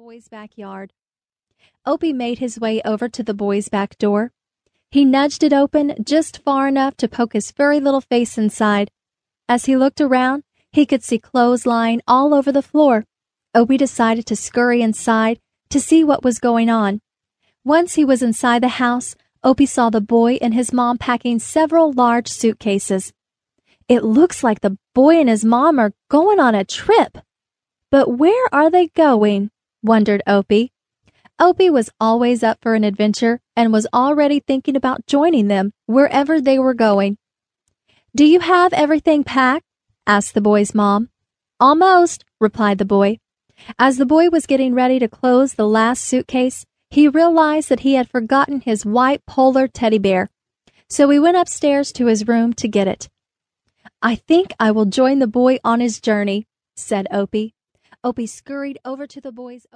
boy's backyard. Opie made his way over to the boy's back door. He nudged it open just far enough to poke his furry little face inside. As he looked around, he could see clothes lying all over the floor. Opie decided to scurry inside to see what was going on. Once he was inside the house, Opie saw the boy and his mom packing several large suitcases. It looks like the boy and his mom are going on a trip. But where are they going? Wondered Opie. Opie was always up for an adventure and was already thinking about joining them wherever they were going. Do you have everything packed? asked the boy's mom. Almost, replied the boy. As the boy was getting ready to close the last suitcase, he realized that he had forgotten his white polar teddy bear. So he went upstairs to his room to get it. I think I will join the boy on his journey, said Opie. Opie scurried over to the boy's